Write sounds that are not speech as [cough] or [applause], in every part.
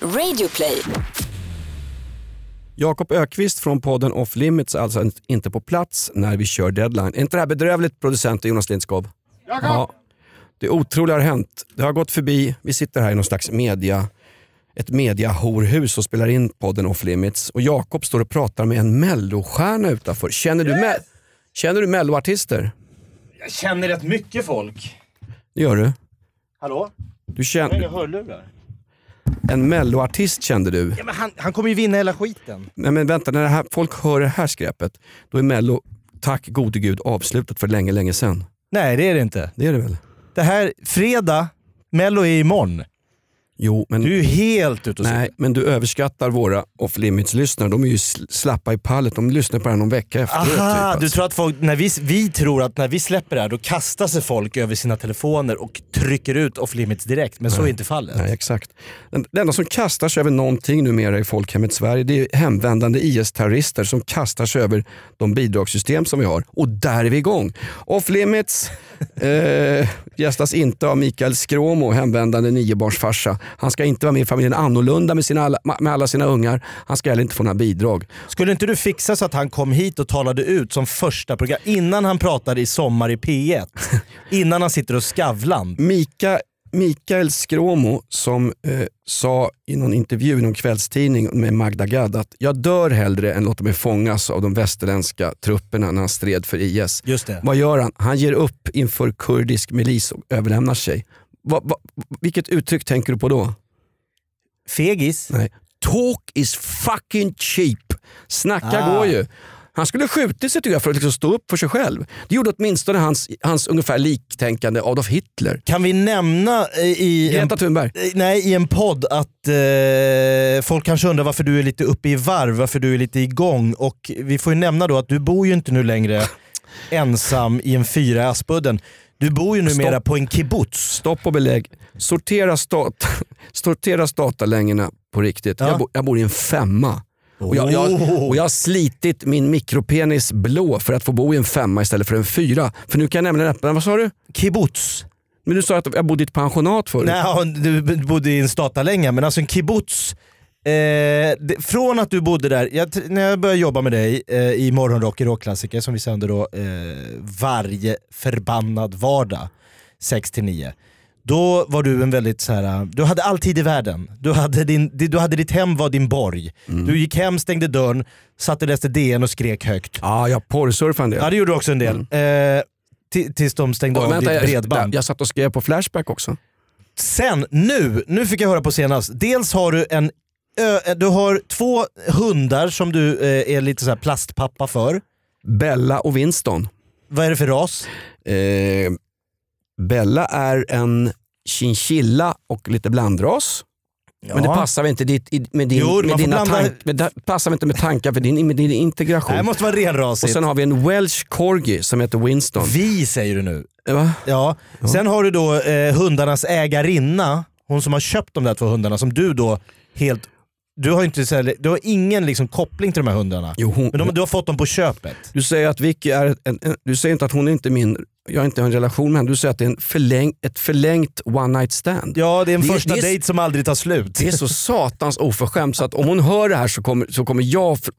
Radioplay. Jakob Ökvist från podden Off Limits är alltså inte på plats när vi kör deadline. Är inte det här bedrövligt producent Jonas Lindskog? Ja. Det otroliga har hänt. Det har gått förbi, vi sitter här i någon slags media, ett mediahorhus och spelar in podden Off Limits och Jakob står och pratar med en mellostjärna utanför. Känner du, me känner du melloartister? Jag känner rätt mycket folk. Det gör du? Hallå? Du Jag känner, har hörlurar. En melloartist kände du? Ja, men han, han kommer ju vinna hela skiten. Nej men vänta, när här, folk hör det här skräpet, då är mello, tack gode gud, avslutat för länge, länge sedan. Nej det är det inte. Det är det väl? Det här, fredag, mello är imorgon. Jo, men... Du är helt ute och Nej, men du överskattar våra off limits-lyssnare. De är ju sl- slappa i pallet. De lyssnar på det här någon vecka efteråt. typ, Aha, alltså. du tror att folk, när vi, vi tror att när vi släpper det här då kastar sig folk över sina telefoner och trycker ut off limits direkt, men så är inte fallet. Nej, exakt. Den, det enda som kastar sig över någonting numera i folkhemmet Sverige det är hemvändande IS-terrorister som kastar sig över de bidragssystem som vi har. Och där är vi igång. Off limits [laughs] eh, gästas inte av Mikael Skråmo, hemvändande niobarnsfarsa. Han ska inte vara med i familjen Annorlunda med, sina alla, med alla sina ungar. Han ska heller inte få några bidrag. Skulle inte du fixa så att han kom hit och talade ut som första program, innan han pratade i Sommar i P1? [laughs] innan han sitter och Skavlan? Mika, Mikael Skråmo som eh, sa i någon intervju i någon kvällstidning med Magda Gad att jag dör hellre än låta mig fångas av de västerländska trupperna när han stred för IS. Just det. Vad gör han? Han ger upp inför kurdisk milis och överlämnar sig. Va, va, vilket uttryck tänker du på då? Fegis? Nej. Talk is fucking cheap. Snacka Ah. går ju. Han skulle skjutit sig tycker jag för att liksom stå upp för sig själv. Det gjorde åtminstone hans, hans ungefär liktänkande Adolf Hitler. Kan vi nämna eh, i en, Greta Thunberg. eh, nej, i en podd att eh, folk kanske undrar varför du är lite uppe i varv, varför du är lite igång. Och vi får ju nämna då att du bor ju inte nu längre [laughs] ensam i en fyra i Aspudden. Du bor ju numera Stopp. på en kibbutz. Stopp och belägg. Sortera, stat, [laughs] sortera statarlängorna på riktigt. Ja. Jag, bo, jag bor i en femma. Och jag, jag, Oh. och jag har slitit min mikropenis blå för att få bo i en femma istället för en fyra. För nu kan jag nämligen öppna, vad sa du? Kibbutz. Men du sa att jag bodde i ett pensionat förut. Nej, du bodde i en statarlänga, men alltså en kibbutz. Eh, det, från att du bodde där, jag, när jag började jobba med dig eh, i Morgonrock i Rockklassiker som vi sänder då eh, varje förbannad vardag 6-9. Då var du en väldigt så här. du hade all tid i världen. Du hade, din, du hade ditt hem var din borg. Du gick hem, stängde dörren, satt och läste DN och skrek högt. Ja, jag porrsurfade en del. Ja det gjorde du också en del. Eh, ti- tills de stängde Och av vänta, ditt jag, bredband. jag satt och skrev på Flashback också. Sen, nu, nu fick jag höra på senast. Dels har du en du har två hundar som du eh, är lite så här plastpappa för. Bella och Winston. Vad är det för ras? Eh, Bella är en chinchilla och lite blandras. Men det passar väl inte ditt, i- med, din, Jo, med dina blanda- tank, med, det passar inte med tankar för din, med din integration. Det måste vara och renrasigt. sen har vi en welsh corgi som heter Winston. Vi säger du nu. Va? Ja. Sen har du då eh, hundarnas ägarinna, hon som har köpt de där två hundarna som du då helt... Du har, inte, så här, du har ingen liksom, koppling till de här hundarna. Jo, hon, Men de, du har fått dem på köpet. Du säger att Vicky är en, en, du säger inte att hon är inte min, jag har inte en relation med henne. Du säger att det är en förläng, ett förlängt one night stand. Ja, det är en Det- första det dejt som aldrig tar slut. Det är så satans oförskämt så att om hon hör det här så kommer, så kommer jag... f-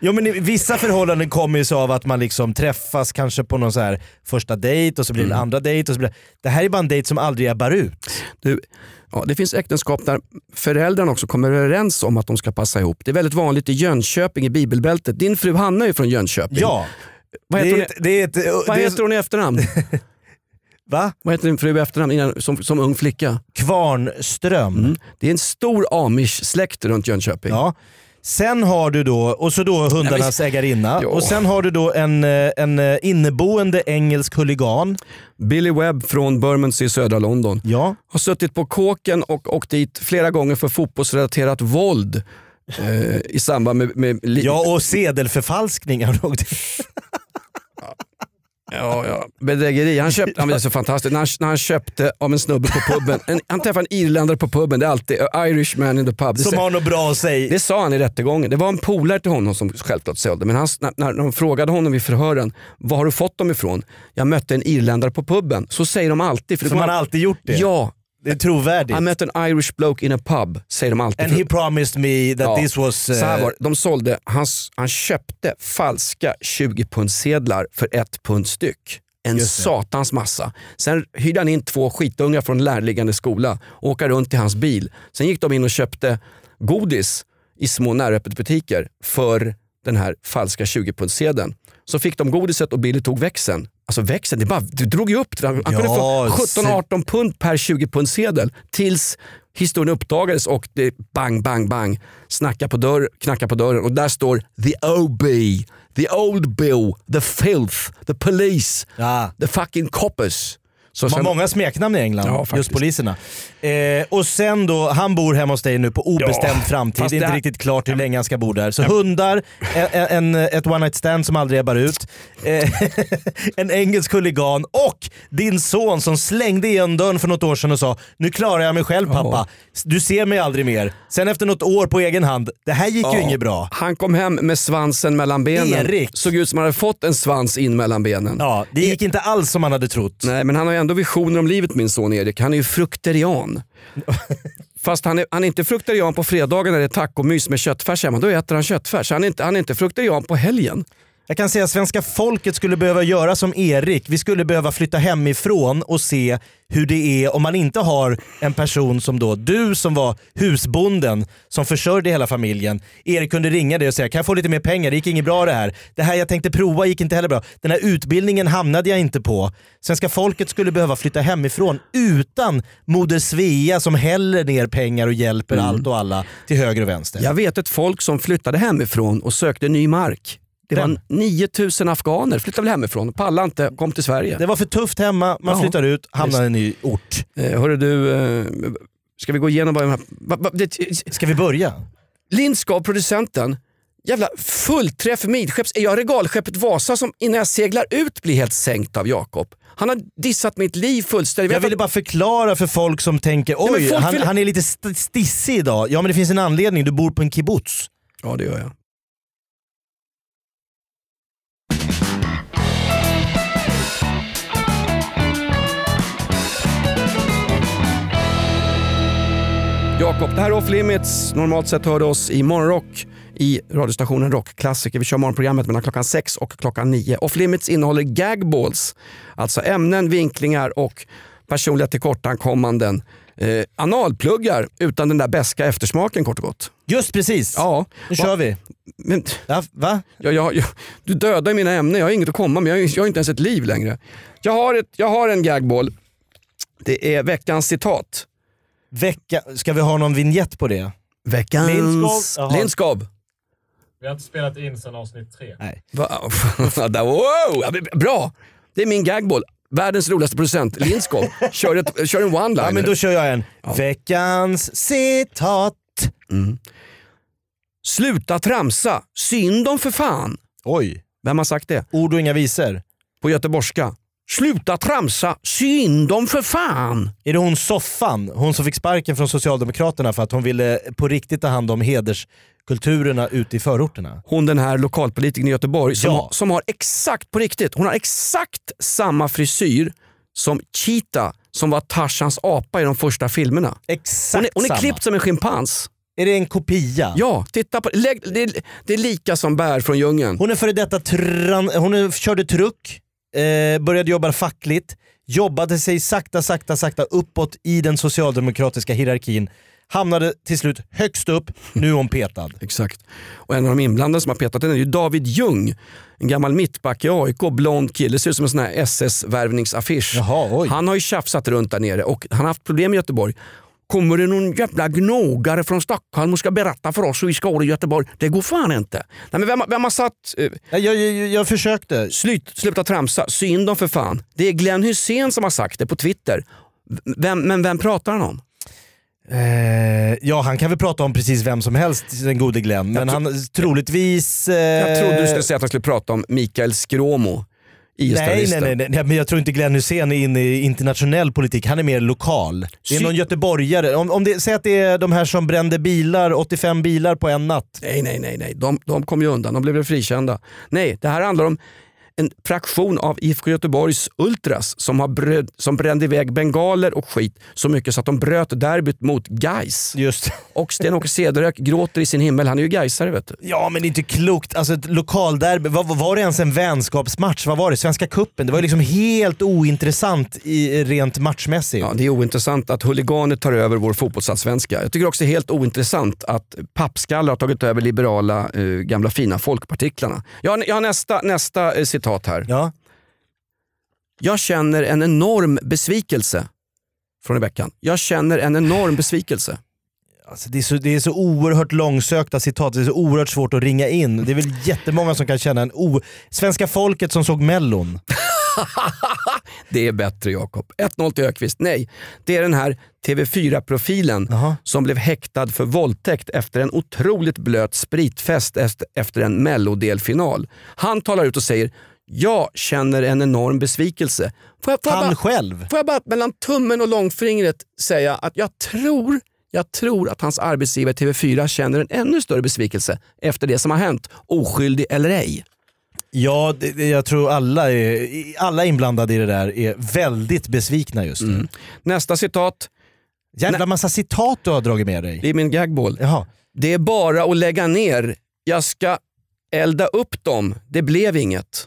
Jo men vissa förhållanden kommer ju så av att man liksom träffas kanske på någon så här första dejt och så blir det Mm. andra dejt. Och så blir det... det här är bara en dejt som aldrig ebbar ut. Du, ja, det finns äktenskap där föräldrarna också kommer överens om att de ska passa ihop. Det är väldigt vanligt i Jönköping i bibelbältet. Din fru Hanna är ju från Jönköping. Ja, Vad det heter, är, hon, det vad det är, heter hon i efternamn? [laughs] Va? vad heter din fru i efternamn innan, som, som ung flicka? Kvarnström. Mm. Det är en stor amish-släkt runt Jönköping. Ja. Sen har du då, och så då hundarnas ägarinna, Ja. och sen har du då en, eh, en eh, inneboende engelsk huligan. Billy Webb från Bermondsey i södra London. Ja. Har suttit på kåken och åkt dit flera gånger för fotbollsrelaterat våld eh, i samband med... med ja, och sedelförfalskningar. [laughs] Ja, ja. Bedrägeri. Han köpte, han var så fantastiskt. När han, när han köpte av en snubbe på puben, en, han träffade en irländare på puben, det är alltid a Irish man in the pub. Det, som har något bra att säga. det sa han i rättegången. Det var en polare till honom som självklart sålde, men han, när, när de frågade honom vid förhören, var har du fått dem ifrån? Jag mötte en irländare på puben. Så säger de alltid. För det Som han alltid gjort det. Ja, Det är trovärdigt. I met an Irish bloke in a pub, säger de alltid. And he promised me that Ja, this was... Så här eh, var. De sålde, han, han köpte falska 20 pundsedlar för ett pund styck. En satans massa. Sen hyrde han in två skitungar från en närliggande skola och åka runt i hans bil. Sen gick de in och köpte godis i små näröppetbutiker för den här falska 20 pundsedeln. Så fick de godiset och Billy tog växeln. Alltså växeln, det bara, du drog ju upp det. Han kunde Ja, få se- 17-18 pund per 20 pundsedel tills historien uppdagades och det bang, bang, bang. Snacka på dörr, knacka på dörren och där står the OB, the old bill, the filth, the police, Ja. the fucking coppers. Så sen- många smeknamn i England, Ja, just poliserna. Eh, och sen då, han bor hemma hos dig nu på obestämd Ja, framtid. Det är inte här- riktigt klart hur länge han ska bo där. Så hundar, en, en, ett one night stand som aldrig ebbar ut, eh, [laughs] en engelsk huligan och din son som slängde igen dörren för något år sedan och sa “Nu klarar jag mig själv pappa, du ser mig aldrig mer”. Sen efter något år på egen hand, det här gick ju Ja. inget bra. Han kom hem med svansen mellan benen. Erik. Såg ut som han hade fått en svans in mellan benen. Ja, det gick inte alls som man hade trott. Nej, men han har ju ändå visioner om livet min son Erik. Han är ju frukterian. Fast han är, han är inte frukterian på fredagen när det är tacomys med köttfärs hemma. Då äter han köttfärs. Han är inte, han är inte frukterian på helgen. Jag kan säga att svenska folket skulle behöva göra som Erik. Vi skulle behöva flytta hemifrån och se hur det är om man inte har en person som då, du som var husbonden som försörjde hela familjen. Erik kunde ringa dig och säga kan jag få lite mer pengar, det gick inget bra det här. Det här jag tänkte prova gick inte heller bra. Den här utbildningen hamnade jag inte på. Svenska folket skulle behöva flytta hemifrån utan Moder Svea som häller ner pengar och hjälper allt och alla till höger och vänster. Jag vet ett folk som flyttade hemifrån och sökte ny mark. Det var Vem? 9000 afghaner flyttade väl hemifrån, pallade inte, kom till Sverige. Det var för tufft hemma, man Ja, flyttar ut, hamnar i en ny ort. Eh, hörru du, eh, ska vi gå igenom vad de här... Va, va, det, Ska vi börja? Lindskov, producenten, jävla fullträff midskepps. Är jag regalskeppet Vasa som innan jag seglar ut blir helt sänkt av Jakob? Han har dissat mitt liv fullständigt. Jag Vet ville bara förklara för folk som tänker oj, folk han, vill- han är lite st- stissig idag. Ja men det finns en anledning, du bor på en kibbutz. Ja det gör jag. Jakob, det här är Off Limits. Normalt sett hör du oss i Morgonrock i radiostationen Rockklassiker. Vi kör morgonprogrammet mellan klockan 6 och klockan 9. Off Limits innehåller gagballs, alltså ämnen, vinklingar och personliga tillkortakommanden. Eh, analpluggar utan den där beska eftersmaken kort och gott. Just precis, Ja, nu Va- kör vi. men, Ja, va? jag, jag, jag, du dödar mina ämnen, jag har inget att komma med. Jag, jag har inte ens ett liv längre. Jag har, ett, jag har en gagball. Det är veckans citat. Vecka, ska vi ha någon vignett på det? Veckans... Lindskov? Vi har inte spelat in sedan avsnitt tre. Nej. [laughs] Wow! Ja, men Bra! Det är min gagball. Världens roligaste producent, Lindskov. [laughs] Kör, ett, kör en one-liner. Ja men då kör jag en. Veckans citat. Sluta tramsa, synd om för fan. Oj, Vem har sagt det? ord och inga visor. På göteborgska. Sluta tramsa, synd om för fan. Är det hon Soffan, hon som fick sparken från Socialdemokraterna för att hon ville på riktigt ta hand om hederskulturerna ute i förorterna? hon den här lokalpolitikern i Göteborg som, Ja. har, som har exakt, på riktigt, hon har exakt samma frisyr som Cheetah som var Tarzans apa i de första filmerna. Exakt Hon är, hon är samma. klippt som en schimpans. Är det en kopia? Ja, titta på lägg, det. Är, det är lika som bär från djungeln. Hon är före detta tran, hon är, körde truck, eh, började jobba fackligt, jobbade sig sakta, sakta, sakta uppåt i den socialdemokratiska hierarkin, hamnade till slut högst upp, nu är hon petad. [laughs] Exakt. Och en av de inblandade som har petat den är ju David Ljung. En gammal mittback i AIK, blond kille, ser ut som en sån här SS-värvningsaffisch. Han har ju tjafsat runt där nere och han har haft problem i Göteborg. Kommer det någon jävla gnågare från Stockholm och ska berätta för oss hur vi ska ha det i Göteborg? Det går fan inte. Nej, men vem, vem har satt... Eh, Jag, jag, jag, försökte. slut, sluta tramsa, synd om för fan. Det är Glenn Hussein som har sagt det på Twitter. Vem, men vem pratar han om? Eh, ja, han kan väl prata om precis vem som helst, den gode Glenn. Men han troligtvis... Eh, Jag trodde du skulle säga att han skulle prata om Mikael Skråmo. Nej, IS-terroristen. nej, nej, nej, men jag tror inte Glenn Hussein är inne i internationell politik. Han är mer lokal. Det är Sy- någon göteborgare. Om, om det, säg att det är de här som brände bilar, 85 bilar på en natt. Nej, nej, nej, nej. De, de kom ju undan. De blev frikända. Nej, det här handlar om en fraktion av IFK Göteborgs Ultras som, har bröd, som brände iväg bengaler och skit så mycket så att de bröt derbyt mot Gais. Just Och Sten-Åke Cederhök gråter i sin himmel. Han är ju Gaisare vet du. Ja men det är inte klokt. Alltså ett lokalderby, vad var det ens en vänskapsmatch? Vad var det? Svenska kuppen. Det var ju liksom helt ointressant i, rent matchmässigt. Ja, det är ointressant att huliganer tar över vår fotbollsallsvenska. Jag tycker också det är helt ointressant att pappskallar har tagit över liberala, eh, gamla fina folkpartiklarna. Jag har, jag har nästa, nästa eh, citat här. Ja. Jag känner en enorm besvikelse från i veckan. Jag känner en enorm besvikelse. Alltså det, är så, det är så oerhört långsökta citat, det är så oerhört svårt att ringa in. Det är väl jättemånga som kan känna en o... Svenska folket som såg mellon. [laughs] Det är bättre Jakob. 1-0 till Ökvist. Nej, det är den här TV4-profilen Jaha. som blev häktad för våldtäkt efter en otroligt blöt spritfest est- efter en mellodelfinal. Han talar ut och säger “Jag känner en enorm besvikelse”. Får jag, får jag Han bara, själv. Får jag bara mellan tummen och långfingret säga att jag tror, jag tror att hans arbetsgivare TV4 känner en ännu större besvikelse efter det som har hänt, oskyldig eller ej. Ja, det, jag tror alla, är, alla inblandade i det där är väldigt besvikna just nu. Nästa citat, Jävla massa citat du har dragit med dig. det är min gagball. Jaha. Det är bara att lägga ner. Jag ska elda upp dem. Det blev inget.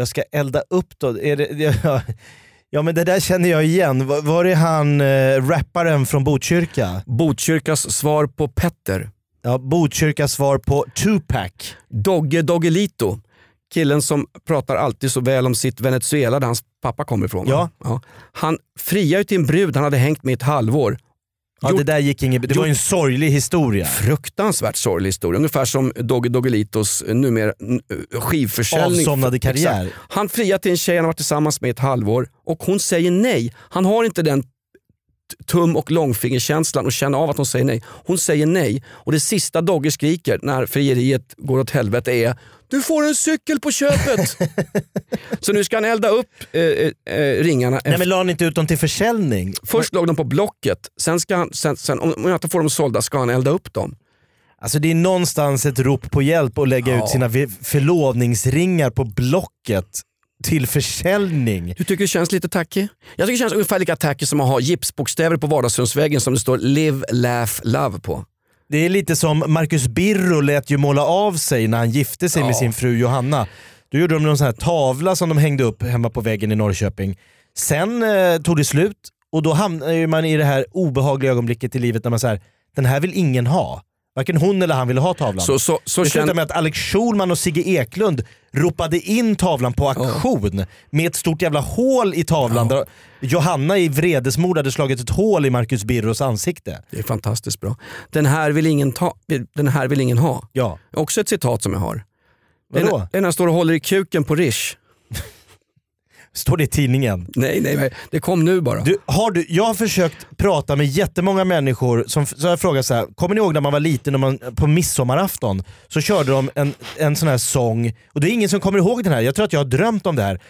Jag ska elda upp då. Är det, [laughs] ja, ja men det där känner jag igen. Var, var det han äh, rapparen från Botkyrka? Botkyrkas svar på Petter. Ja, Botkyrkas svar på Tupac. Dogge Doggelito. Killen som pratar alltid så väl om sitt Venezuela där hans pappa kommer ifrån. va? Ja. Han friade ju till en brud han hade hängt med i ett halvår. Ja, Gjort- det där gick inget, det var ju en sorglig historia. Fruktansvärt sorglig historia. Ungefär som Dogge Doggelitos eh, numera eh, skivförsäljning. Avsomnade karriär. Exakt. Han friar till en tjej han har varit tillsammans med i ett halvår och hon säger nej. Han har inte den tum och långfingerkänslan och känner av att hon säger nej. Hon säger nej och det sista Dogge skriker när frieriet går åt helvete är du får en cykel på köpet. [laughs] Så nu ska han elda upp eh, eh, eh, ringarna. Nej men la han inte ut dem till försäljning? Först låg de på Blocket, sen, ska han, sen, sen, om jag inte får dem sålda ska han elda upp dem. Alltså det är någonstans ett rop på hjälp att lägga Ja. ut sina förlovningsringar på Blocket till försäljning. Du tycker det känns lite tacky? Jag tycker det känns ungefär lika tacky som att ha gipsbokstäver på vardagsrumsväggen som det står live, laugh, love på. Det är lite som Marcus Birro lät ju måla av sig när han gifte sig med Ja. sin fru Johanna. Då gjorde de någon sån här tavla som de hängde upp hemma på väggen i Norrköping. Sen eh, tog det slut och då hamnar man i det här obehagliga ögonblicket i livet när man säger den här vill ingen ha. Varken hon eller han ville ha tavlan. Så, så, så det slutade med att Alex Schulman och Sigge Eklund ropade in tavlan på auktion med ett stort jävla hål i tavlan där Johanna i vredesmod hade slagit ett hål i Marcus Birros ansikte. det är fantastiskt bra. Den här vill ingen, ta, den här vill ingen ha. Ja. Också ett citat som jag har. Vadå? när- det är när han står och håller i kuken på Rish. Står det i tidningen? Nej, nej, nej, det kom nu bara. Du, har du, jag har försökt prata med jättemånga människor som så har jag frågat så här, kommer ni ihåg när man var liten och man, på midsommarafton så körde de en, en sån här sång, och det är ingen som kommer ihåg den här, jag tror att jag har drömt om det här.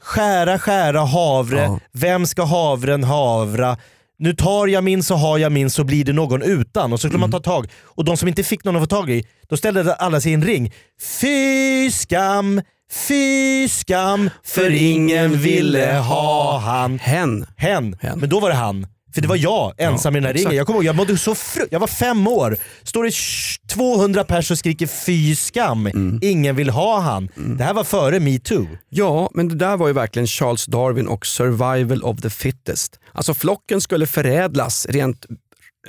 Skära, skära havre, Ja. vem ska havren havra? Nu tar jag min så har jag min så blir det någon utan. Och så skulle man ta tag. Och de som inte fick någon att få tag i, då ställde alla sig i en ring. Fy skam, fy skam, för ingen ville ha han. Hen. Hen. Hen. Men då var det han. För det var jag ensam i den här exakt. ringen. Jag kommer ihåg, jag mådde så fru- Jag var fem år. Står det sh- 200 pers och skriker fy skam. Mm. Ingen vill ha han. Det här var före metoo. Ja, men det där var ju verkligen Charles Darwin och survival of the fittest. Alltså flocken skulle förädlas rent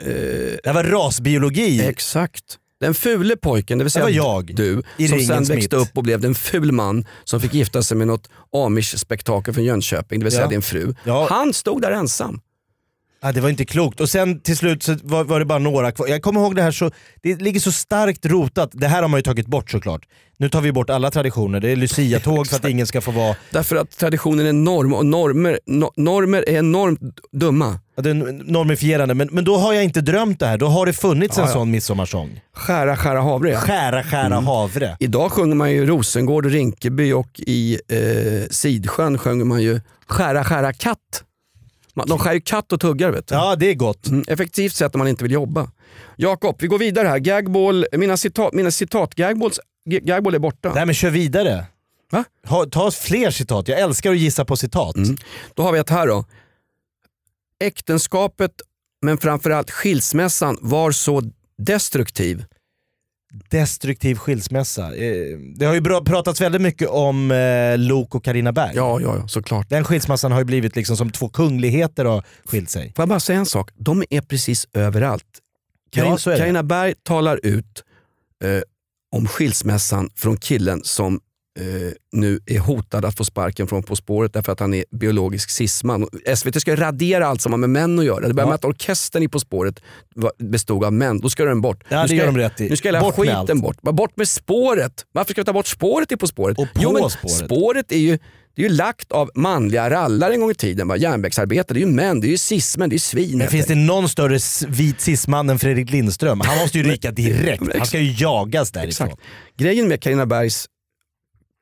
Det här var rasbiologi. Exakt. Den fule pojken, det vill säga Det jag, du, i som sen växte mitt. upp och blev en ful man som fick gifta sig med något amish-spektakel från Jönköping, det vill säga Ja. din fru. Ja. Han stod där ensam. Ja, det var inte klokt. Och sen till slut så var, var det bara några kvar. Jag kommer ihåg det här så, det ligger så starkt rotat. Det här har man ju tagit bort såklart. Nu tar vi bort alla traditioner. Det är Lucia-tåg för att ingen ska få vara... Därför att traditionen är norm och normer, no, normer är enormt dumma. Ja, Det är normifierande. Men, men då har jag inte drömt det här. Då har det funnits en Ja, ja. sån midsommarsång. Skära, skära havre. Skära, skära Mm. havre. Idag sjunger man ju Rosengård och Rinkeby och i eh, Sidsjön sjunger man ju Skära, skära katt. De skär ju katt och tuggar vet du. Ja, det är gott. Mm, effektivt sätt om man inte vill jobba. Jakob, vi går vidare här. Gagball, mina citat, mina citat gagballs, gagball är borta. Nej men kör vidare. Va? Ha, ta fler citat, jag älskar att gissa på citat. Mm. Då har vi ett här då. Äktenskapet, men framförallt skilsmässan, var så destruktiv. Destruktiv skilsmässa. Eh, Det har ju pratats väldigt mycket om eh, Lok och Carina Berg. Ja, ja, ja, såklart. Den skilsmässan har ju blivit liksom som två kungligheter har skilt sig. Får jag bara säga en sak? De är precis överallt. Ja, Carina. Carina Berg talar ut eh, om skilsmässan från killen som eh, nu är hotad att få sparken från På spåret därför att han är biologisk cisman. SVT ska radera allt som har med män att göra. Det börjar Ja. med att orkestern i På spåret bestod av män. Då ska den bort. Ja, nu det ska, gör de rätt i. Nu ska hela Bort skiten bort. Bort med spåret. Varför ska vi ta bort spåret i På spåret? Och på jo, men spåret. spåret är ju det är ju lagt av manliga rallare en gång i tiden. Järnvägsarbetare, det är ju män, det är ju cismen, det är ju svin. Men finns det någon större vit cisman än Fredrik Lindström? Han måste ju [laughs] ryka direkt. Han ska ju jagas därifrån. Exakt. Grejen med Carina Bergs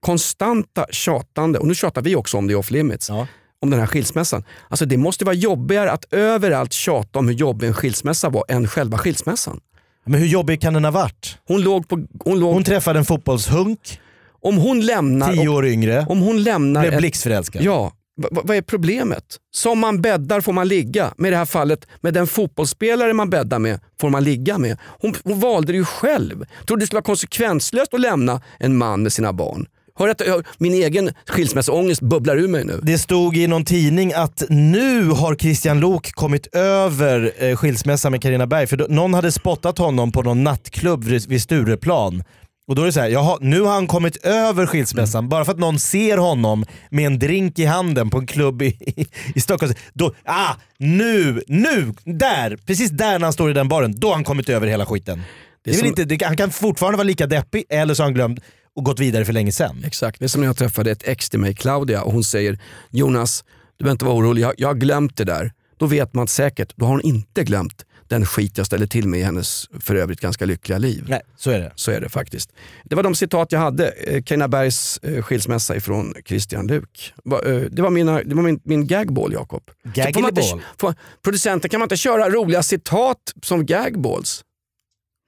konstanta tjatande, och nu tjatar vi också om det off limits, Ja. om den här skilsmässan. Alltså det måste vara jobbigare att överallt tjata om hur jobbig en skilsmässa var än själva skilsmässan. Men hur jobbig kan den ha varit? Hon låg på... Hon låg, Hon träffade en fotbollshunk, om hon lämnar... tio år yngre, Om hon lämnar... blev blixtförälskad. Ja, va- va- vad är problemet? Som man bäddar får man ligga. Med det här fallet, med den fotbollsspelare man bäddar med får man ligga med. Hon, hon valde det ju själv. Tror du det skulle vara konsekvenslöst att lämna en man med sina barn? Hör att jag, min egen skilsmässoångest bubblar ur mig nu. Det stod i någon tidning att nu har Christian Lok kommit över eh, skilsmässan med Carina Berg. För då, någon hade spottat honom på någon nattklubb vid, vid Stureplan. Och då är det så här, jaha, nu har han kommit över skilsmässan bara för att någon ser honom med en drink i handen på en klubb i, i, i Stockholm. Då, ah, nu, nu, där, precis där när han står i den baren, då har han kommit över hela skiten. Det är väl som- inte, det, han kan fortfarande vara lika deppig eller så har han glömt och gått vidare för länge sedan. Exakt, det är som när jag träffade ett ex till mig, Claudia, och hon säger Jonas, du behöver inte vara orolig, jag, jag har glömt det där. Då vet man säkert, då har hon inte glömt den skit jag ställde till med i hennes för övrigt ganska lyckliga liv. Nej, så är det. Så är det faktiskt. Det var de citat jag hade. Eh, Carina Bergs eh, skilsmässa ifrån Christian Luuk. Va- eh, Det var, mina, det var min, min gagball Jakob. Gaggly Får man inte- ball. får- Producenten, kan man inte köra roliga citat som gagballs?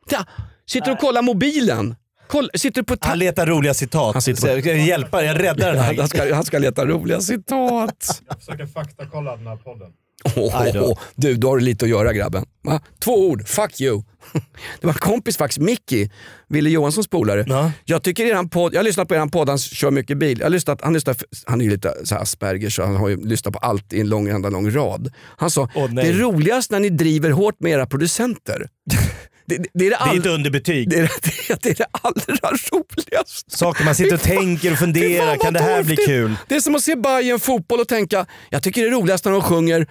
Ja, sitter och kollar mobilen? Koll, sitter du på Han letar roliga citat. Han sitter på- jag jag räddar den här. han, ska, han ska leta roliga citat. [laughs] Jag försöker faktakolla den här podden. Oh, du, då har du lite att göra grabben. Va? Två ord, fuck you. [laughs] Det var en kompis faktiskt, Mickey, Wille Johanssons polare. Ja. Jag, tycker eran podd, jag har lyssnat på er podd, han kör mycket bil. Jag har lyssnat, han, lyssnar, han är ju lite så här Asperger så han har ju lyssnat på allt i en lång, enda lång rad. Han sa, det är roligast när ni driver hårt med era producenter. [laughs] Det, det, det, är det, Det är all, ett underbetyg. det, är, det, [laughs] det är det allra roligaste. Saker man sitter och tänker och funderar, kan det här bli kul? Det är som att se Bayern fotboll och tänka, jag tycker det är roligast när de sjunger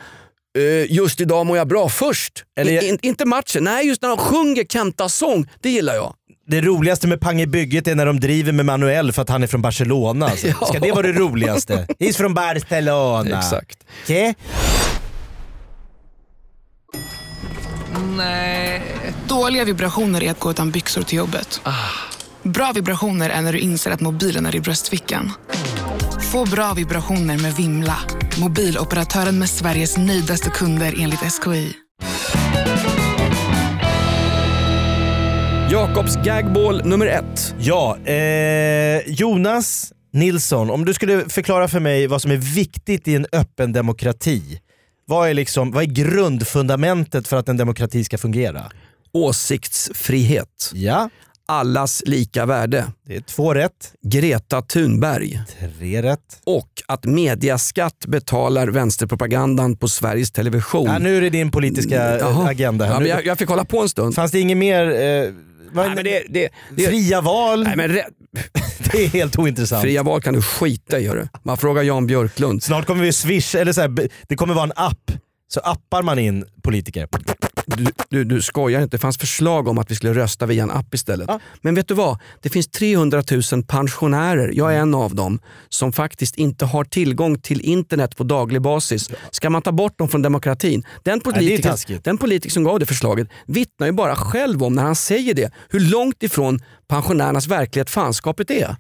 eh, just idag mår jag bra först. Eller- In, inte matchen, nej just när de sjunger Kentas sång, det gillar jag. Det roligaste med Pang i bygget är när de driver med Manuel för att han är från Barcelona. Alltså. [laughs] Ja. Ska det vara det roligaste? He's from Barcelona. [laughs] Exakt. Okej? Nej. Dåliga vibrationer är att gå utan byxor till jobbet. Bra vibrationer är när du inser att mobilen är i bröstfickan. Få bra vibrationer med Vimla. Mobiloperatören med Sveriges nöjdaste kunder enligt SKI. Jakobs gagball nummer ett. Ja, eh, Jonas Nilsson, om du skulle förklara för mig vad som är viktigt i en öppen demokrati. Vad är, liksom, vad är grundfundamentet för att en demokrati ska fungera? Åsiktsfrihet. Ja, Allas lika värde. det är två rätt. Greta Thunberg. Tre rätt. Och att mediaskatt betalar vänsterpropagandan på Sveriges Television. Ja, nu är det din politiska eh, Jaha. agenda här. Ja, men jag, jag fick hålla på en stund. Fanns det inget mer? Eh, vad- Nej, men det, det, det, fria val? nej, men re, [laughs] Det är helt ointressant. fria val kan du skita i. Man frågar Jan Björklund. Snart kommer vi swish, eller så här, det kommer vara en app. Så appar man in politiker. Du, du, du skojar inte, det fanns förslag om att vi skulle rösta via en app istället. Ja. Men vet du vad? Det finns 300 000 pensionärer, jag är en av dem, som faktiskt inte har tillgång till internet på daglig basis. Ska man ta bort dem från demokratin? Den politiker, den politiker som gav det förslaget vittnar ju bara själv om när han säger det, hur långt ifrån pensionärernas verklighet fanskapet är.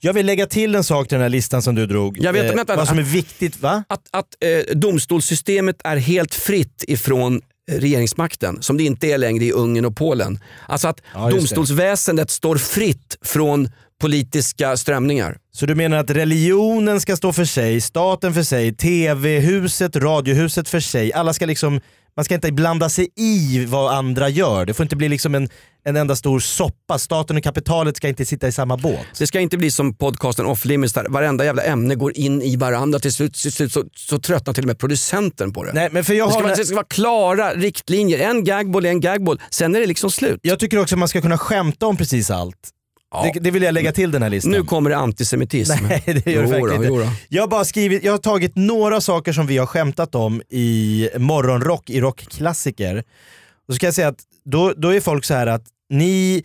Jag vill lägga till en sak till den här listan som du drog. Jag vet, Eh, vänta, vad som är viktigt, va? Att, att eh, domstolssystemet är helt fritt ifrån regeringsmakten som det inte är längre i Ungern och Polen. Alltså att Ja, just det. domstolsväsendet står fritt från politiska strömningar. Så du menar att religionen ska stå för sig, staten för sig, tv-huset, radiohuset för sig. Alla ska liksom, man ska inte blanda sig i vad andra gör. Det får inte bli liksom en, en enda stor soppa. Staten och kapitalet ska inte sitta i samma båt. Det ska inte bli som podcasten Off Limits där varenda jävla ämne går in i varandra. Till slut, till slut så, så tröttnar till och med producenten på det. Nej, men för jag, det, ska har, vara, det ska vara klara riktlinjer. En gagboll är en gagboll. Sen är det liksom slut. jag tycker också att man ska kunna skämta om precis allt. Ja. Det, det vill jag lägga till den här listan. Nu kommer det antisemitism. [laughs] Nej det gör det verkligen inte. Jag har, bara skrivit, jag har tagit några saker som vi har skämtat om i morgonrock, i rockklassiker. Och så jag säga att då, då är folk så här att ni,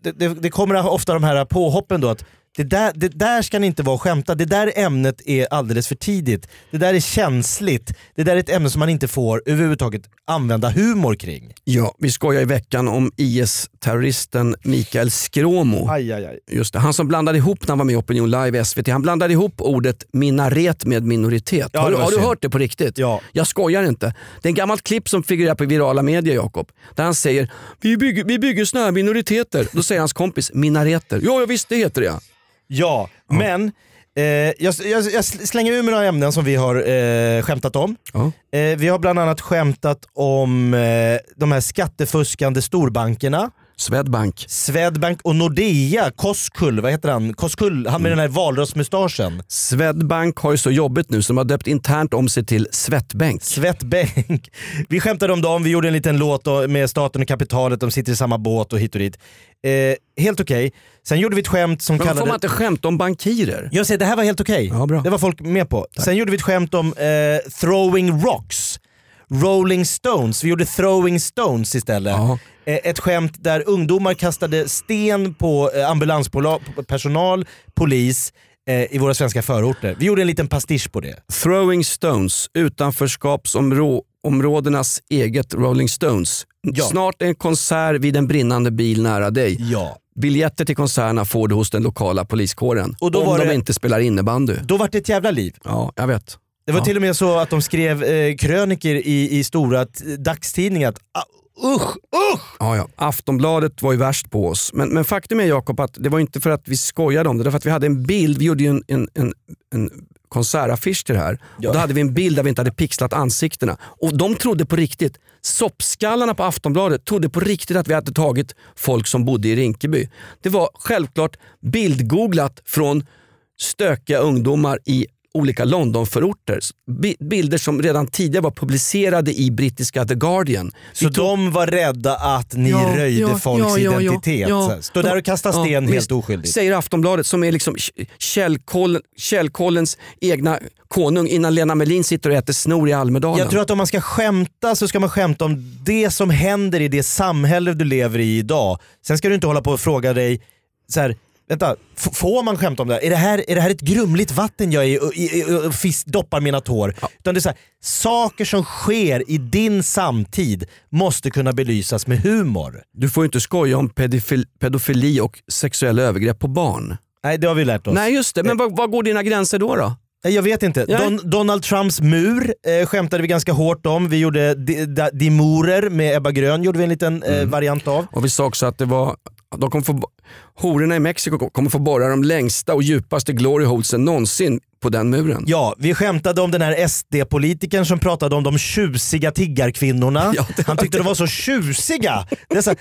det, det, det kommer ofta de här påhoppen då att det där, det där ska ni inte vara och skämta, det där ämnet är alldeles för tidigt. Det där är känsligt, det där är ett ämne som man inte får överhuvudtaget använda humor kring. Ja, vi skojar i veckan om IS-terroristen Mikael Skråmo. Aj, aj, aj. Just det, han som blandade ihop när han var med i Opinion Live i SVT, han blandade ihop ordet minaret med minoritet. Ja, har du, har du hört det på riktigt? Ja. Jag skojar inte. Det är en gammalt klipp som figurerar på virala medier Jakob. Där han säger vi bygger, vi bygger såna här minoriteter. Då säger hans kompis minareter. Ja, ja visst det heter det. Ja, men eh, jag, jag, jag slänger ur mig några ämnen som vi har eh, skämtat om. Ja. Eh, vi har bland annat skämtat om eh, de här skattefuskande storbankerna. Swedbank. Swedbank och Nordea, Koskull, vad heter han? Koskull, han med den här valrörsmustaschen. Swedbank har ju så jobbigt nu så de har döpt internt om sig till Svettbänk. Svettbänk. Vi skämtade om dem, vi gjorde en liten låt med staten och kapitalet, de sitter i samma båt och hit och dit. Eh, helt okej. Sen gjorde vi ett skämt som Men får kallade... man inte skämta om bankirer? Jag säger det här var helt okej. Ja, bra. det var folk med på. Sen gjorde vi ett skämt om eh, throwing rocks. Rolling Stones, vi gjorde throwing stones istället. Ja. Eh, ett skämt där ungdomar kastade sten på eh, ambulanspersonal, polis eh, i våra svenska förorter. Vi gjorde en liten pastisch på det. Throwing Stones, utanförskapsområdenas eget Rolling Stones. Ja. Snart en konsert vid en brinnande bil nära dig. Ja. Biljetter till konserterna får du hos den lokala poliskåren. Och då om var de det- inte spelar innebandy. Då var det ett jävla liv. Ja, jag vet. Det var Ja. till och med så att de skrev eh, kröniker i, i stora dagstidningar att ah, usch, usch! Ja, ja. Aftonbladet var ju värst på oss. Men, men faktum är Jakob att det var inte för att vi skojade om det, det var för att vi hade en bild, vi gjorde ju en, en, en, en konsertaffisch till det här. Ja. Och då hade vi en bild där vi inte hade pixlat ansiktena. Och de trodde på riktigt, soppskallarna på Aftonbladet trodde på riktigt att vi hade tagit folk som bodde i Rinkeby. Det var självklart bildgooglat från stökiga ungdomar i olika Londonförorter. Bi- Bilder som redan tidigare var publicerade i brittiska The Guardian. Så tog- de var rädda att ni Ja, röjde ja, folks ja, identitet. ja. Stå där och kasta sten helt oskyldigt. Säger Aftonbladet som är liksom källkollen, källkollens egna konung innan Lena Melin sitter och äter snor i Almedalen. Jag tror att om man ska skämta så ska man skämta om det som händer i det samhälle du lever i idag. Sen ska du inte hålla på och fråga dig så här, Vänta, f- får man skämta om det här? Är det här, är det här ett grumligt vatten jag är och, och, och fisk, doppar mina tår? Utan det är så här, saker som sker i din samtid måste kunna belysas med humor. Du får ju inte skoja om pedofil, pedofili och sexuella övergrepp på barn. Nej det har vi lärt oss. Nej just det, men var, var går dina gränser då? då? Jag vet inte. Don, Donald Trumps mur eh, skämtade vi ganska hårt om. Vi gjorde Di- Da- Dimorer med Ebba Grön, gjorde vi en liten Mm. eh, variant av. Och vi sa också att det var, de kommer få, hororna i Mexiko kommer få borra de längsta och djupaste glory holesen någonsin på den muren. Ja, vi skämtade om den här SD-politikern som pratade om de tjusiga tiggarkvinnorna. Ja, det han tyckte de var så tjusiga. Det så,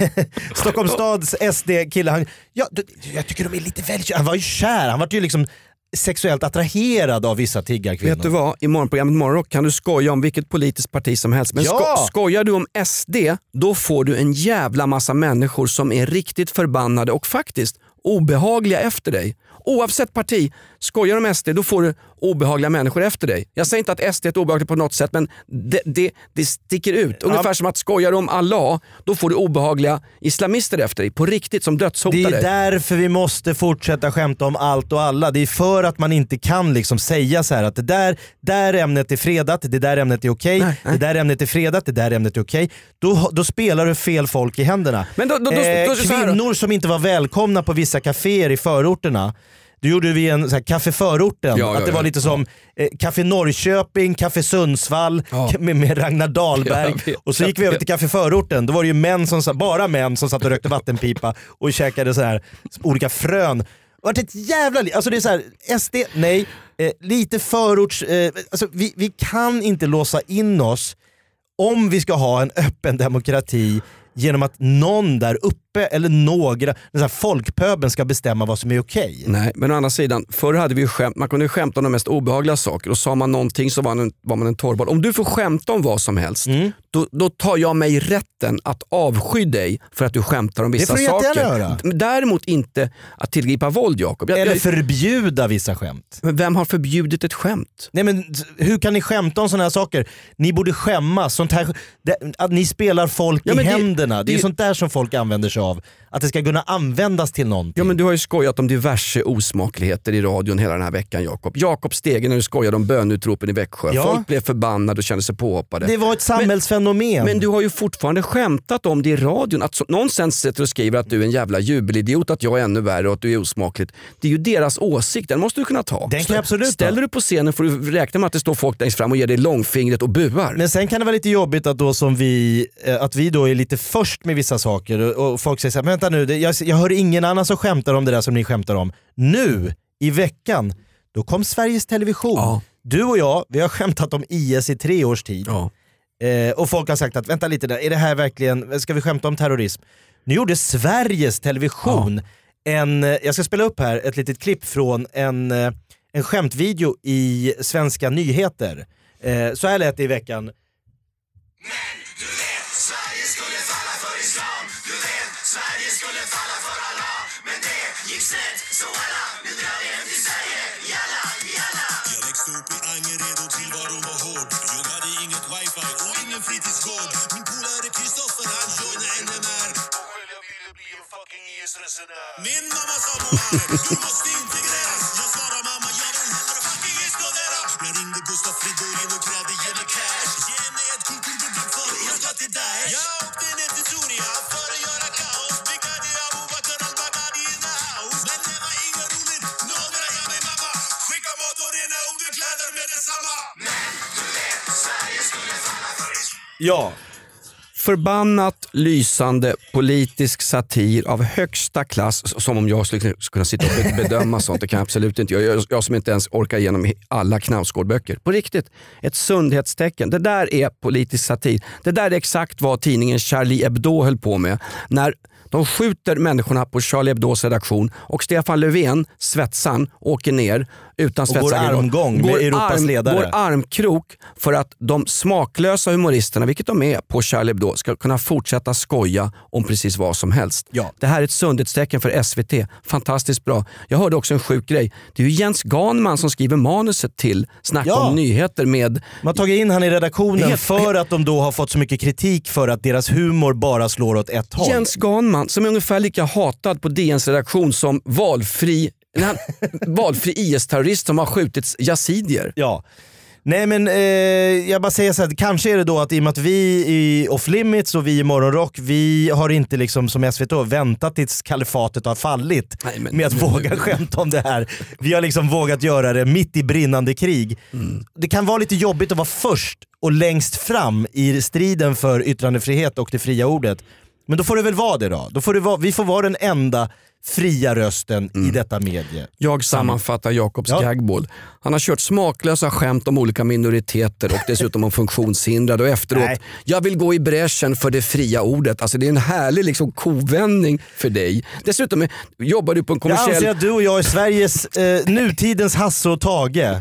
[laughs] Stockholms stads SD-kille, han, ja, jag tycker de är lite väl Han var ju kär, han var ju liksom sexuellt attraherad av vissa tiggarkvinnor. Vet du vad? I morgonprogrammet Morgonrock kan du skoja om vilket politiskt parti som helst. Men Ja! sko- skojar du om SD, då får du en jävla massa människor som är riktigt förbannade och faktiskt obehagliga efter dig. Oavsett parti, skojar du om SD då får du obehagliga människor efter dig. Jag säger inte att SD är obehagligt på något sätt men det, det, det sticker ut. Ungefär som att skojar du om Allah, då får du obehagliga islamister efter dig. På riktigt som dödshotar Det är dig. därför vi måste fortsätta skämta om allt och alla. Det är för att man inte kan liksom säga så här att det där, där ämnet är fredat, det där ämnet är okej, nej. det där ämnet är fredat, det där ämnet är okej. Då, då spelar du fel folk i händerna. Men då- då- då- eh, kvinnor som inte var välkomna på vissa kaféer i förorterna då gjorde vi en så här, Café Förorten. Ja, ja, att det var ja. lite som eh, Café Norrköping, Café Sundsvall [laughs] med, med Ragnar Dahlberg. [laughs] Vet, och så gick vi över till Café Förorten. Då var det ju män som, bara män som satt och rökte vattenpipa och käkade så här, olika frön. Det vart ett jävla liv. Alltså det är så här, SD, nej. Eh, lite förorts... Eh, alltså vi, vi kan inte låsa in oss om vi ska ha en öppen demokrati genom att någon där uppe eller några, den här folkpöbeln ska bestämma vad som är okej. Nej, men å andra sidan, förr hade vi ju skämt, man kunde skämta om de mest obehagliga saker och sa man någonting så var man en, var man en torrboll. Om du får skämta om vad som helst, Mm. då, då tar jag mig rätten att avsky dig för att du skämtar om vissa får du saker. göra. Däremot inte att tillgripa våld Jakob. Jag- Eller jag- förbjuda vissa skämt. Men vem har förbjudit ett skämt? Nej men hur kan ni skämta om sådana här saker? Ni borde skämmas. Sånt här, det, att ni spelar folk Ja, i det- händerna. Det, är det- sånt där som folk använder sig av. Att det ska kunna användas till någonting. Ja, men du har ju skojat om diverse osmakligheter i radion hela den här veckan Jakob. Jakob Stege när du skojade om bönutropen i Växjö. Ja. Folk blev förbannade och kände sig påhoppade. det var ett samhällsfenomen. Men du har ju fortfarande skämtat om det i radion. Att så, någon sen sitter och skriver att du är en jävla jubelidiot, att jag är ännu värre och att du är osmakligt. Det är ju deras åsikt, den måste du kunna ta. Den kan absolut. Ställer du på scenen får du räkna med att det står folk längst fram och ger dig långfingret och buar. Men sen kan det vara lite jobbigt att, då som vi, eh, att vi då är lite först med vissa saker och folk säger så här, "Men vänta nu, det, jag, jag hör ingen annan som skämtar om det där som ni skämtar om. Nu, i veckan, då kom Sveriges Television. Ja. Du och jag, vi har skämtat om IS i tre års tid. Ja. Eh, och folk har sagt att vänta lite där, är det här verkligen, ska vi skämta om terrorism? Nu gjorde Sveriges Television en, eh, jag ska spela upp här ett litet klipp från en, eh, en skämtvideo i Svenska nyheter. Eh, så här lät det i veckan. Sverige Min mamma sa Muhammed, du måste integreras. Jag svarade mamma, jag vill hellre fucking explodera. Jag ringde Gustav Fridolin och krävde ge mig cash. Ge mig ett kulturbidrag för jag ska till Daesh. Jag åkte ner till Soria för att göra kaos. Pickade Abubakar al-Baghdadi in the house. Men det var inget roligt, några jag min mamma. Skicka mat och rena underkläder med detsamma. Sverige skulle falla för islam Ja, Förbannat lysande politisk satir av högsta klass. Som om jag skulle kunna sitta och be- bedöma sånt. Det kan jag absolut inte. Jag, jag, som inte ens orkar igenom alla Knausgård-böcker. På riktigt, ett sundhetstecken. Det där är politisk satir. Det där är exakt vad tidningen Charlie Hebdo höll på med. När de skjuter människorna på Charlie Hebdos redaktion och Stefan Löfven, svetsan, åker ner utan Och går svetsaggregat. armgång med Europas ledare. Går armkrok för att de smaklösa humoristerna, vilket de är på Charlie Hebdo, ska kunna fortsätta skoja om precis vad som helst. Ja. Det här är ett sundhetstecken för SVT. Fantastiskt bra. Jag hörde också en sjuk grej. Det är ju Jens Ganman som skriver manuset till Snacka Ja. om nyheter med man har tagit in han i redaktionen Helt- för att de då har fått så mycket kritik för att deras humor bara slår åt ett håll. Jens Ganman som är ungefär lika hatad på DNs redaktion som valfri, [laughs] valfri IS-terrorist som har skjutits yazidier. Ja. Nej men eh, jag bara säger så här, kanske är det då att i och med att vi i Off Limits och vi i Morgonrock, vi har inte liksom som SVT väntat tills kalifatet har fallit Nej, men- med att våga [laughs] skämta om det här. Vi har liksom vågat göra det mitt i brinnande krig. Det kan vara lite jobbigt att vara först och längst fram i striden för yttrandefrihet och det fria ordet. Men då får det väl vara det då. då får det vara, vi får vara den enda fria rösten i detta medie. Jag sammanfattar Jakobs Ja. gagball. Han har kört smaklösa skämt om olika minoriteter och dessutom om funktionshindrade och efteråt, Nej. jag vill gå i bräschen för det fria ordet. Alltså det är en härlig liksom, kovändning för dig. Dessutom är, jobbar du på en Jag anser kommersiell... att du och jag är Sveriges eh, nutidens Hasse och Tage.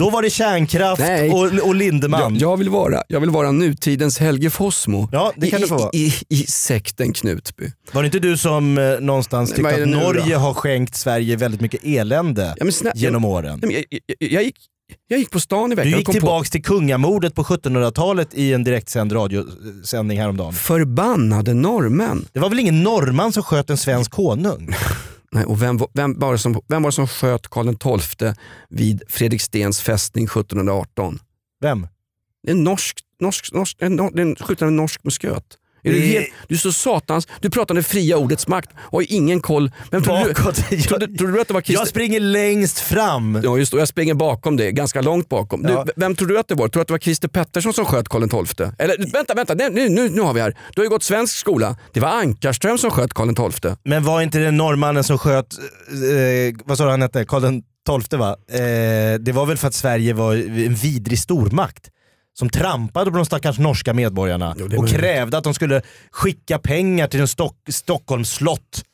Då var det kärnkraft Nej. och, och Lindemann. jag, jag, vill vara, jag vill vara nutidens Helge Fossmo Ja, det kan I, du få vara. i, i, I sekten Knutby. Var det inte du som eh, någonstans tyckte att Norge då? har skänkt Sverige väldigt mycket elände Ja, men snä- genom åren? Jag, jag, jag, gick, jag gick på stan i veckan Du gick kom tillbaks till kungamordet på 1700-talet i en direktsänd radiosändning häromdagen. på förbannade norrmän. Det var väl ingen norrman som sköt en svensk konung? [laughs] Nej, och vem, var- vem, var det som, vem var det som sköt Karl XII vid Fredrikstens fästning 1718? Vem? En norsk, norsk, norsk, en, en skjuten av en norsk musköt. Är du, Det- helt, du är så satans... Du pratar om det fria ordets makt och har ingen koll. Vem trodde du, Bakåt. [laughs] trodde, trodde du att det var Christer... Jag springer längst fram. Ja just det, jag springer bakom det, ganska långt bakom. Du, Ja. v- Vem tror du att det var? Tror du att det var Christer Pettersson som sköt Karl XII? Eller vänta, vänta, nej, nu, nu, nu har vi här. Du har ju gått svensk skola. Det var Ankarström som sköt Karl XII. Men var inte det norrmannen som sköt, eh, vad sa du han hette, Karl tolfte va? Eh, det var väl för att Sverige var en vidrig stormakt som trampade på de stackars norska medborgarna Jo, och möjligt. krävde att de skulle skicka pengar till en Stock Stockholms slott.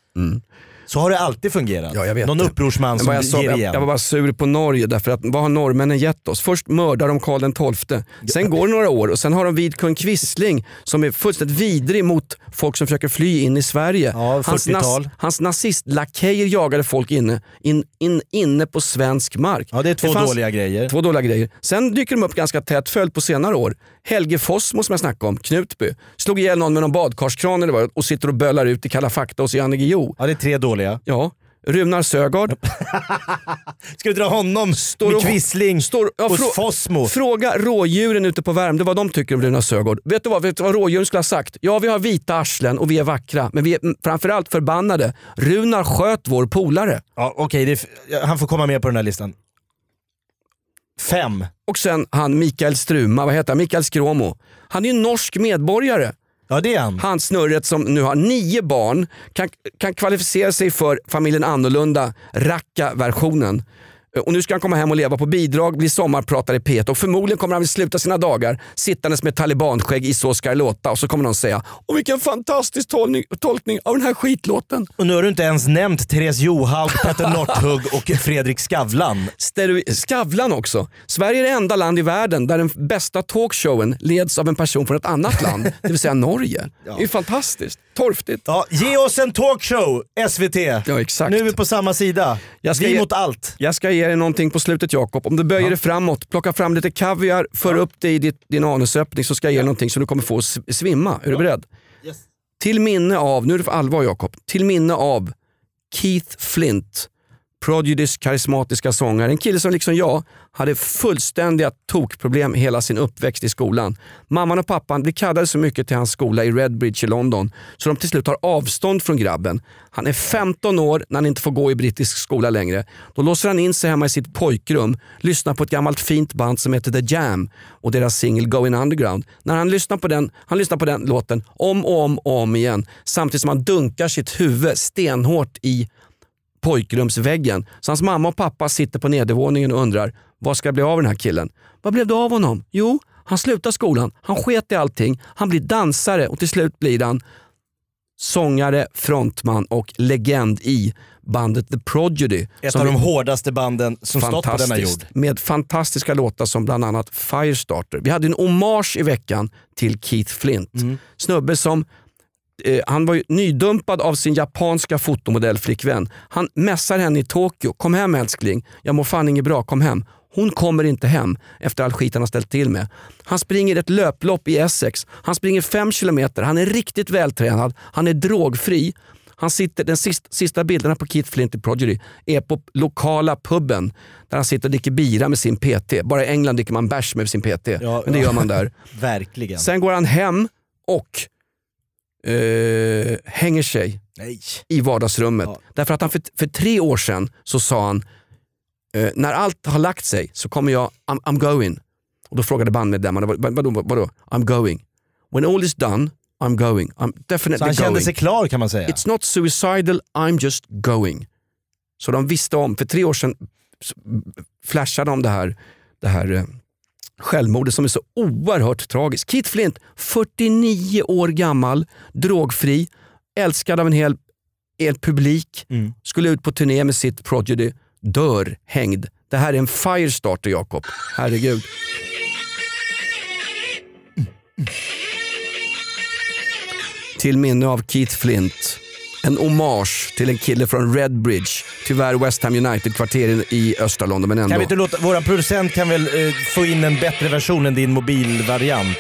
Så har det alltid fungerat. Ja, jag vet Någon det. upprorsman som jag, sa, ger igen. jag var bara sur på Norge därför att vad har norrmännen gett oss? Först mördar de Karl XII, sen går det några år och sen har de Vidkun Quisling som är fullständigt vidrig mot folk som försöker fly in i Sverige. Ja, hans, 40-tal. hans nazistlakejer jagade folk inne, in, in, inne på svensk mark. Ja det är två fanns- dåliga grejer. Två dåliga grejer. Sen dyker de upp ganska tätt följd på senare år. Helge Fossmo som jag snackade om, Knutby, slog ihjäl någon med någon badkarskran eller vad och sitter och bölar ut i Kalla fakta hos Janne Guillou. Ja det är tre dåliga. Ja. Runar Sögaard, [laughs] Ska vi dra honom Står med Quisling står- ja, hos frå- Fossmo? Fråga rådjuren ute på Värmdö vad de tycker om Runar Sögaard. Vet du vad, vet du vad rådjuren skulle ha sagt? Ja, vi har vita arslen och vi är vackra, men vi är framförallt förbannade. Runar sköt vår polare. Ja, Okej, ja, han får komma med på den här listan. Fem. Och sen han Mikael Struma, vad heter han? Mikael Skråmo. Han är ju norsk medborgare. Ja det är han. Han snurret som nu har nio barn kan, kan kvalificera sig för familjen annorlunda, racka-versionen. Och nu ska han komma hem och leva på bidrag, bli sommarpratare i P1 och förmodligen kommer han väl sluta sina dagar sittandes med talibanskägg i Så ska det låta och så kommer någon säga Åh vilken fantastisk tolkning, tolkning av den här skitlåten. Och nu har du inte ens nämnt Therese Johaug, Petter [laughs] Northug och Fredrik Skavlan. Stereo- Skavlan också. Sverige är det enda land i världen där den bästa talkshowen leds av en person från ett annat land, [laughs] det vill säga Norge. Det är ju fantastiskt. Torftigt. Ja, ge oss en talkshow SVT. Ja, exakt. Nu är vi på samma sida. Vi ge- mot allt. Jag ska ge dig någonting på slutet Jakob. Om du böjer dig framåt, plocka fram lite kaviar, för upp det i ditt, din anusöppning så ska jag ge dig någonting som du kommer få svimma. Är du beredd? Till minne av, nu är det för allvar Jakob, till minne av Keith Flint, Prodigys karismatiska sångare. En kille som liksom jag hade fullständiga tokproblem hela sin uppväxt i skolan. Mamman och pappan blir kaddade så mycket till hans skola i Redbridge i London så de till slut tar avstånd från grabben. Han är 15 år när han inte får gå i brittisk skola längre. Då låser han in sig hemma i sitt pojkrum, lyssnar på ett gammalt fint band som heter The Jam och deras singel Going Underground. När han lyssnar på den, han lyssnar på den låten om och om och om igen samtidigt som han dunkar sitt huvud stenhårt i pojkrumsväggen. Så hans mamma och pappa sitter på nedervåningen och undrar vad ska det bli av den här killen? Vad blev det av honom? Jo, han slutar skolan, han sket i allting, han blir dansare och till slut blir han sångare, frontman och legend i bandet The Prodigy. Ett av de hårdaste banden som stått på denna jord. Med fantastiska låtar som bland annat Firestarter. Vi hade en hommage i veckan till Keith Flint. Mm. Snubbe som eh, han var ju nydumpad av sin japanska fotomodellflickvän. Han mässar henne i Tokyo. Kom hem älskling, jag mår fan inget bra, kom hem. Hon kommer inte hem efter all skit han har ställt till med. Han springer ett löplopp i Essex. Han springer fem kilometer. Han är riktigt vältränad. Han är drogfri. Han sitter, den sista, sista bilderna på Keith Flint i Prodigy är på lokala puben där han sitter och dricker bira med sin PT. Bara i England dricker man bärs med sin PT, Ja, men det gör man där. [laughs] Verkligen. Sen går han hem och eh, hänger sig Nej. i vardagsrummet. Ja. Därför att han för, för tre år sedan så sa han, eh, när allt har lagt sig så kommer jag, I'm, I'm going. Och då frågade bandmedlemmarna, vad, vadå, vadå? I'm going. When all is done, I'm going. I'm definitely Så han going. kände sig klar kan man säga. It's not suicidal, I'm just going. Så de visste om, för tre år sedan flashade de det här, det här eh, självmordet som är så oerhört tragiskt. Keith Flint, 49 år gammal, drogfri, älskad av en hel, hel publik, Mm. skulle ut på turné med sitt Prodigy, dör hängd. Det här är en firestarter Jakob. Herregud. Till minne av Keith Flint. En hommage till en kille från Redbridge. Tyvärr West Ham United-kvarter i östra London, men ändå. Kan vi inte låta, våra producent kan väl eh, få in en bättre version än din mobilvariant?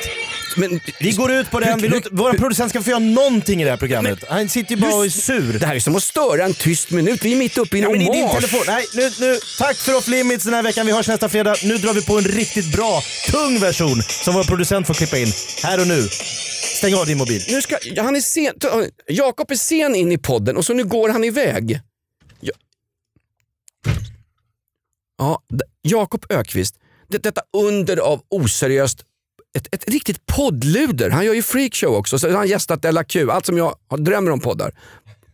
Men, Vi går ut på den, vi låter, våra producent ska få göra någonting i det här programmet. Han sitter ju bara och är sur. Det här är som att störa en tyst minut. Vi är mitt uppe i en Ja, men din telefon. Nej, nu, nu. Tack för Off Limits den här veckan. Vi hörs nästa fredag. Nu drar vi på en riktigt bra, tung version som vår producent får klippa in. Här och nu. Stäng av din mobil. Nu ska, han är sen, Jakob är sen in i podden och så nu går han iväg. Ja, ja Jakob Ökvist, det, detta under av oseriöst, ett, ett riktigt poddluder. Han gör ju freakshow också, så han har gästat Della Q, allt som jag drömmer om poddar.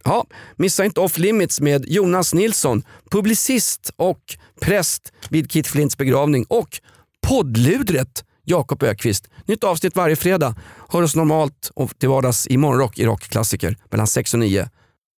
Ja, missa inte Off Limits med Jonas Nilsson, publicist och präst vid Kit Flints begravning och poddludret Jakob Ökvist. Nytt avsnitt varje fredag. Hör oss normalt och till vardags i morgonrock i rockklassiker mellan 6 och 9.